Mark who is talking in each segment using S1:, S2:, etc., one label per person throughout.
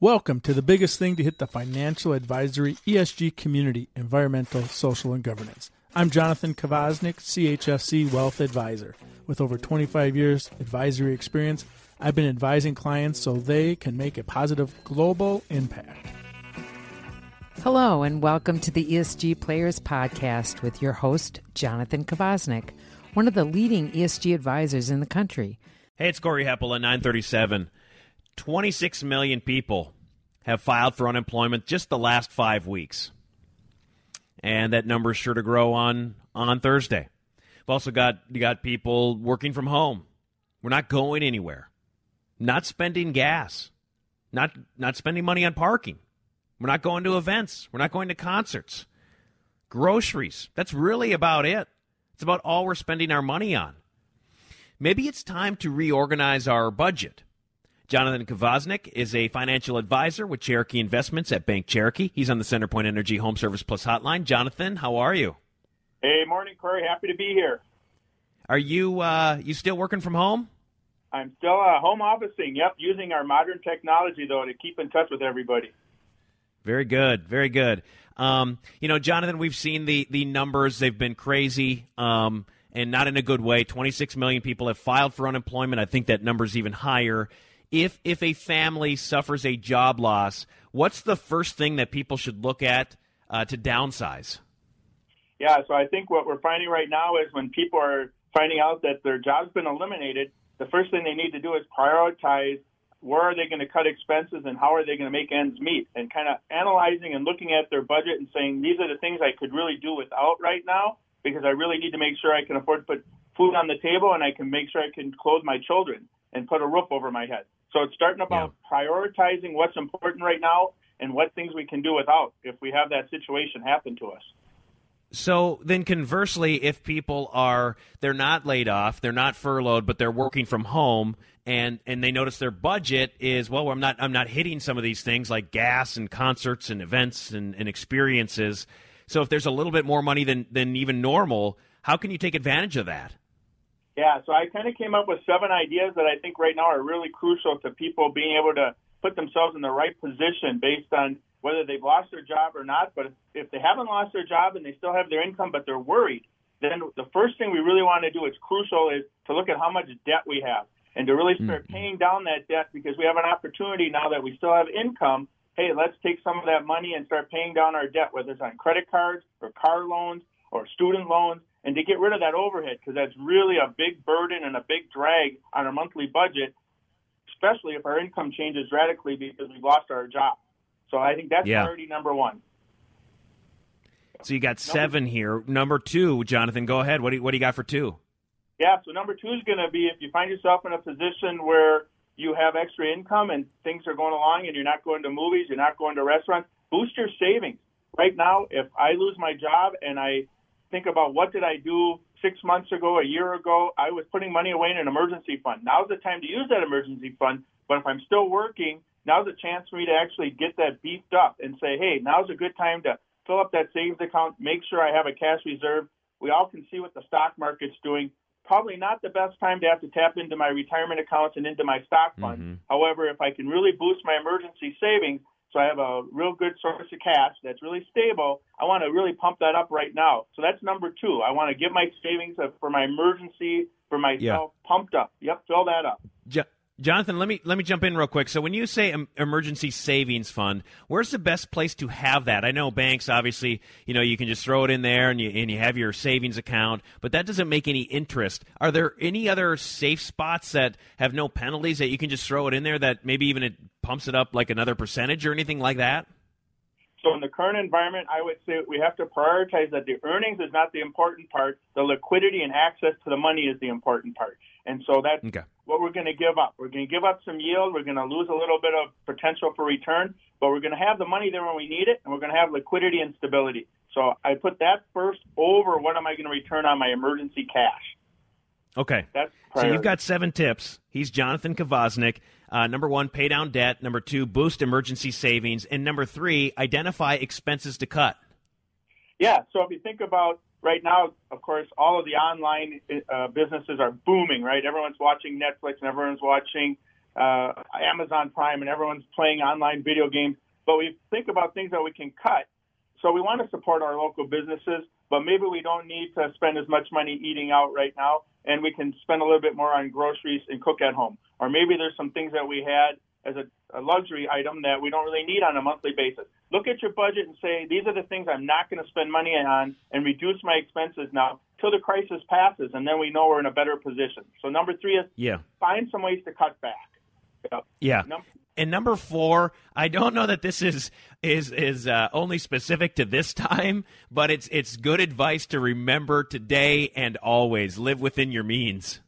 S1: Welcome to the biggest thing to hit the financial advisory ESG community, environmental, social, and governance. I'm Jonathan Kvasnik, CHFC Wealth Advisor. With over 25 years advisory experience, I've been advising clients so they can make a positive global impact.
S2: Hello, and welcome to the ESG Players Podcast with your host, Jonathan Kvasnik, one of the leading ESG advisors in the country.
S3: Hey, it's Corey Heppel at 937. 26 million people have filed for unemployment just the last five weeks. And that number is sure to grow on, on Thursday. We've also got, you got people working from home. We're not going anywhere. Not spending gas. Not, not spending money on parking. We're not going to events. We're not going to concerts. Groceries. That's really about it. It's about all we're spending our money on. Maybe it's time to reorganize our budget. Jonathan Kvasnik is a financial advisor with Cherokee Investments at Bank Cherokee. He's on the CenterPoint Energy Home Service Plus hotline. Jonathan, how are you?
S4: Hey, morning, Corey. Happy to be here.
S3: Are you uh, you still working from home?
S4: I'm still uh, home officing. Yep, using our modern technology though to keep in touch with everybody.
S3: Very good, very good. Um, you know, Jonathan, we've seen the the numbers; they've been crazy, um, and not in a good way. Twenty six million people have filed for unemployment. I think that number's even higher if if a family suffers a job loss, what's the first thing that people should look at uh, to downsize?
S4: Yeah, so I think what we're finding right now is when people are finding out that their job's been eliminated, the first thing they need to do is prioritize where are they going to cut expenses and how are they going to make ends meet and kind of analyzing and looking at their budget and saying these are the things I could really do without right now because I really need to make sure I can afford to put food on the table and I can make sure I can clothe my children and put a roof over my head. So it's starting about yeah. prioritizing what's important right now and what things we can do without if we have that situation happen to us.
S3: So then conversely, if people are they're not laid off, they're not furloughed, but they're working from home and and they notice their budget is well, I'm not I'm not hitting some of these things like gas and concerts and events and, and experiences. So if there's a little bit more money than than even normal, how can you take advantage of that?
S4: Yeah, so I kind of came up with seven ideas that I think right now are really crucial to people being able to put themselves in the right position based on whether they've lost their job or not. But if they haven't lost their job and they still have their income, but they're worried, then the first thing we really want to do is crucial is to look at how much debt we have and to really start mm-hmm. paying down that debt because we have an opportunity now that we still have income. Hey, let's take some of that money and start paying down our debt, whether it's on credit cards or car loans or student loans and to get rid of that overhead because that's really a big burden and a big drag on our monthly budget, especially if our income changes radically because we've lost our job. So I think that's yeah. priority number one.
S3: So you got seven number, here. Number two, Jonathan, go ahead. What do you, what do you got for two?
S4: Yeah, so number two is going to be if you find yourself in a position where you have extra income and things are going along and you're not going to movies, you're not going to restaurants, boost your savings. Right now, if I lose my job and I think about what did I do six months ago, a year ago. I was putting money away in an emergency fund. Now's the time to use that emergency fund. But if I'm still working, now's a chance for me to actually get that beefed up and say, hey, now's a good time to fill up that savings account, make sure I have a cash reserve. We all can see what the stock market's doing. Probably not the best time to have to tap into my retirement accounts and into my stock fund. Mm-hmm. However, if I can really boost my emergency savings, so I have a real good source of cash that's really stable. I want to really pump that up right now. So that's number two. I want to get my savings for my emergency for myself yeah. pumped up. Yep, fill that up.
S3: Jonathan, let me let me jump in real quick. So when you say emergency savings fund, where's the best place to have that? I know banks obviously, you know, you can just throw it in there and you and you have your savings account, but that doesn't make any interest. Are there any other safe spots that have no penalties that you can just throw it in there that maybe even it pumps it up like another percentage or anything like that?
S4: So in the current environment, I would say we have to prioritize that the earnings is not the important part. The liquidity and access to the money is the important part. And so that's okay. what we're going to give up. We're going to give up some yield. We're going to lose a little bit of potential for return, but we're going to have the money there when we need it, and we're going to have liquidity and stability. So I put that first over what am I going to return on my emergency cash.
S3: Okay. That's so you've got seven tips. He's Jonathan Kvasnik. Uh, number one, pay down debt. Number two, boost emergency savings. And number three, identify expenses to cut.
S4: Yeah. So if you think about right now, of course, all of the online uh, businesses are booming, right? Everyone's watching Netflix and everyone's watching uh, Amazon Prime and everyone's playing online video games. But we think about things that we can cut. So we want to support our local businesses, but maybe we don't need to spend as much money eating out right now, and we can spend a little bit more on groceries and cook at home. Or maybe there's some things that we had as a, a luxury item that we don't really need on a monthly basis. Look at your budget and say, these are the things I'm not going to spend money on and reduce my expenses now till the crisis passes, and then we know we're in a better position. So number three is
S3: yeah.
S4: find some ways to cut back.
S3: Yep. Yeah. Number, and number four, I don't know that this is is is uh, only specific to this time, but it's it's good advice to remember today and always. Live within your means.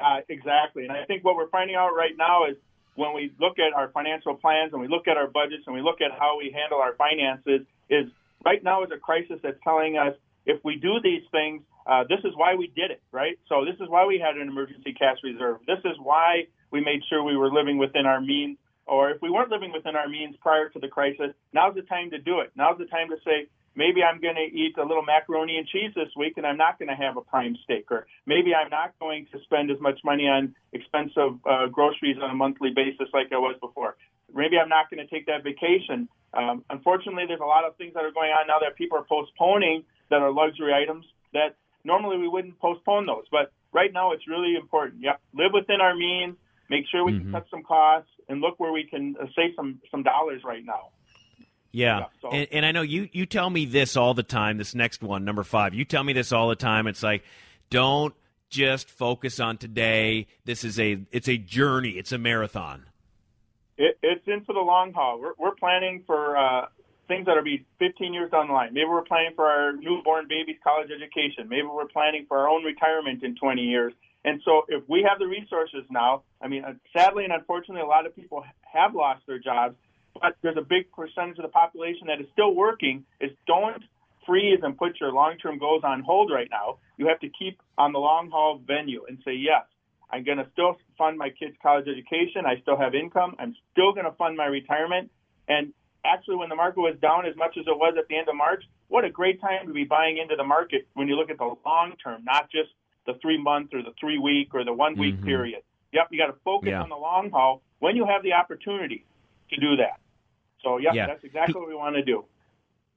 S4: Uh, exactly, and I think what we're finding out right now is when we look at our financial plans and we look at our budgets and we look at how we handle our finances, is right now is a crisis that's telling us if we do these things, uh, this is why we did it, right? So this is why we had an emergency cash reserve. This is why we made sure we were living within our means or if we weren't living within our means prior to the crisis, now's the time to do it. Now's the time to say, maybe I'm going to eat a little macaroni and cheese this week and I'm not going to have a prime steak. Or maybe I'm not going to spend as much money on expensive uh, groceries on a monthly basis like I was before. Maybe I'm not going to take that vacation. Um, unfortunately, there's a lot of things that are going on now that people are postponing that are luxury items that normally we wouldn't postpone those. But right now, it's really important. Yep, live within our means make sure we mm-hmm. can cut some costs, and look where we can uh, save some some dollars right now.
S3: Yeah, yeah so. and, and I know you you tell me this all the time. This next one, number five, you tell me this all the time. It's like, don't just focus on today. This is a it's a journey. It's a marathon.
S4: It, it's into the long haul. We're, we're planning for uh, things that'll be 15 years down the line. Maybe we're planning for our newborn baby's college education. Maybe we're planning for our own retirement in 20 years. And so, if we have the resources now, I mean, uh, sadly and unfortunately, a lot of people have lost their jobs, but there's a big percentage of the population that is still working. Is don't freeze and put your long-term goals on hold right now. You have to keep on the long-haul venue and say, yes, I'm going to still fund my kids' college education. I still have income. I'm still going to fund my retirement. And actually, when the market was down as much as it was at the end of March, what a great time to be buying into the market when you look at the long term, not just the three month or the three week or the one week mm-hmm. period. Yep, you got to focus yeah. on the long haul when you have the opportunity to do that. So, yep, yeah, that's exactly he, what we want to do.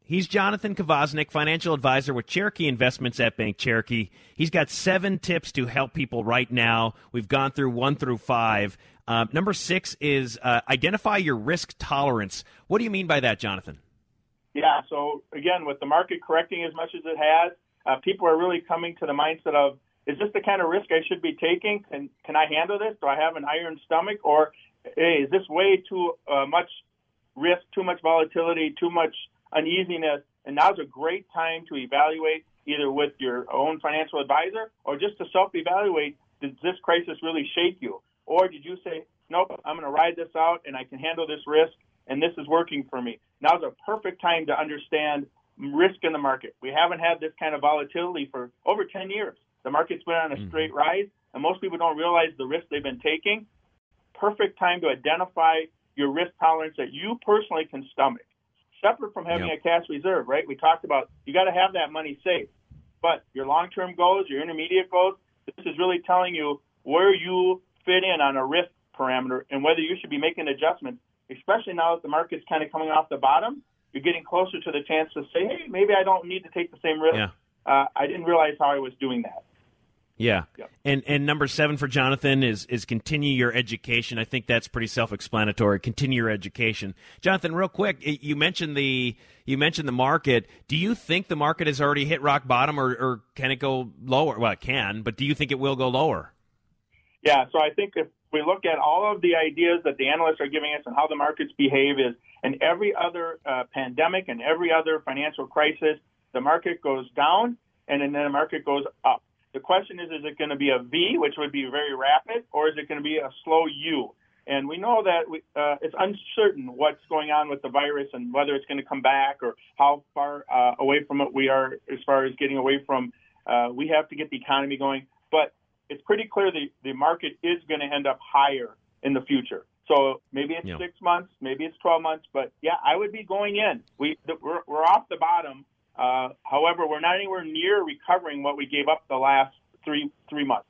S3: He's Jonathan Kvasnik, financial advisor with Cherokee Investments at Bank Cherokee. He's got seven tips to help people right now. We've gone through one through five. Uh, number six is uh, identify your risk tolerance. What do you mean by that, Jonathan?
S4: Yeah, so again, with the market correcting as much as it has, uh, people are really coming to the mindset of is this the kind of risk I should be taking? Can can I handle this? Do I have an iron stomach, or hey, is this way too uh, much risk, too much volatility, too much uneasiness? And now's a great time to evaluate either with your own financial advisor or just to self-evaluate. Did this crisis really shake you, or did you say, nope, I'm going to ride this out and I can handle this risk, and this is working for me? Now's a perfect time to understand risk in the market. We haven't had this kind of volatility for over 10 years. The market's been on a mm-hmm. straight rise, and most people don't realize the risk they've been taking. Perfect time to identify your risk tolerance that you personally can stomach, separate from having yep. a cash reserve, right? We talked about you got to have that money safe, but your long-term goals, your intermediate goals, this is really telling you where you fit in on a risk parameter and whether you should be making adjustments, especially now that the market's kind of coming off the bottom. You're getting closer to the chance to say, hey, maybe I don't need to take the same risk. Yeah. Uh, I didn't realize how I was doing that.
S3: Yeah. And and number seven for Jonathan is is continue your education. I think that's pretty self explanatory. Continue your education. Jonathan, real quick, you mentioned the you mentioned the market. Do you think the market has already hit rock bottom or, or can it go lower? Well it can, but do you think it will go lower?
S4: Yeah, so I think if we look at all of the ideas that the analysts are giving us and how the markets behave is and every other uh, pandemic and every other financial crisis, the market goes down and then the market goes up the question is, is it going to be a V, which would be very rapid, or is it going to be a slow U? And we know that we, uh, it's uncertain what's going on with the virus and whether it's going to come back or how far uh, away from it we are as far as getting away from. Uh, we have to get the economy going, but it's pretty clear the, the market is going to end up higher in the future. So maybe it's yeah. six months, maybe it's 12 months, but yeah, I would be going in. We, we're, we're off the bottom uh, however, we're not anywhere near recovering what we gave up the last three three months.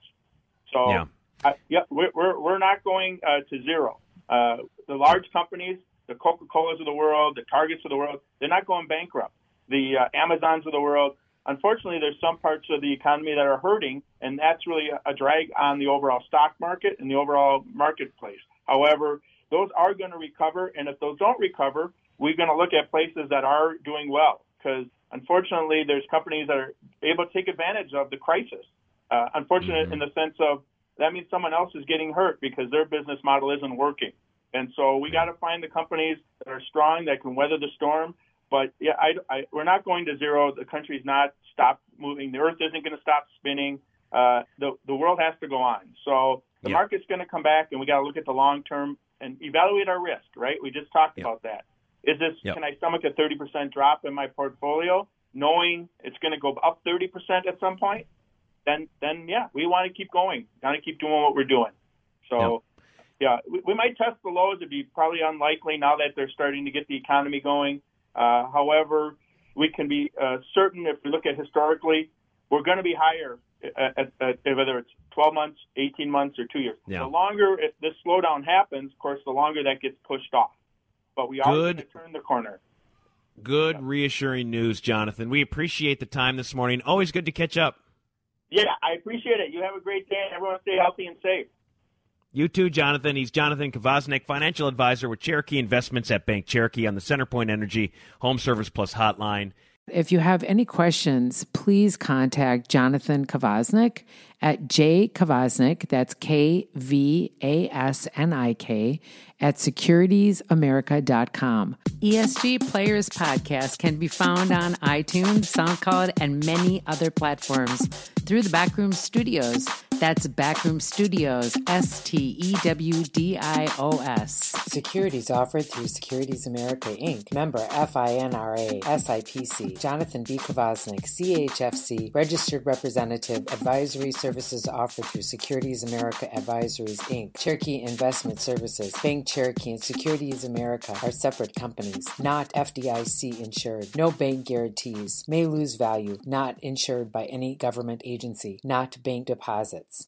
S4: So
S3: yeah.
S4: Uh, yeah, we're, we're, we're not going uh, to zero. Uh, the large companies, the Coca Colas of the world, the Targets of the world, they're not going bankrupt. The uh, Amazons of the world, unfortunately, there's some parts of the economy that are hurting, and that's really a drag on the overall stock market and the overall marketplace. However, those are going to recover, and if those don't recover, we're going to look at places that are doing well because unfortunately, there's companies that are able to take advantage of the crisis. Uh, unfortunate mm-hmm. in the sense of that means someone else is getting hurt because their business model isn't working. And so we got to find the companies that are strong that can weather the storm. But yeah, I, I, we're not going to zero. The country's not stopped moving. The earth isn't going to stop spinning. Uh, the the world has to go on. So the market's going to come back, and we got to look at the long term and evaluate our risk. Right? We just talked about that. Is this yep. can I stomach a 30% drop in my portfolio, knowing it's going to go up 30% at some point? Then then yeah, we want to keep going. Got to keep doing what we're doing. So. Yeah, we, we might test the lows. It'd be probably unlikely now that they're starting to get the economy going. Uh, however, we can be uh, certain if we look at historically, we're going to be higher at, at, at, whether it's 12 months, 18 months, or two years. Yeah. The longer it, this slowdown happens, of course, the longer that gets pushed off. But we are going to turn the corner.
S3: Good, yeah. reassuring news, Jonathan. We appreciate the time this morning. Always good to catch up.
S4: Yeah, I appreciate it. You have a great day. Everyone stay healthy and safe.
S3: You too, Jonathan. He's Jonathan Kvasnik, financial advisor with Cherokee Investments at Bank Cherokee on the CenterPoint Energy Home Service Plus hotline.
S2: If you have any questions, please contact Jonathan Kvasnik at J Kvasnik, that's K V A S N I K, at securitiesamerica.com. ESG Players Podcast can be found on iTunes, SoundCloud, and many other platforms through the Backroom Stewdios. That's Backroom Stewdios, S T E W D I O S.
S5: Securities offered through Securities America Inc., member FINRA, SIPC. Jonathan B. Kvasnik, CHFC, registered representative, advisory services offered through Securities America Advisories Inc., Cherokee Investment Services, Bank Cherokee, and Securities America are separate companies, not FDIC insured. No bank guarantees. May lose value. Not insured by any government agency. Not bank deposits.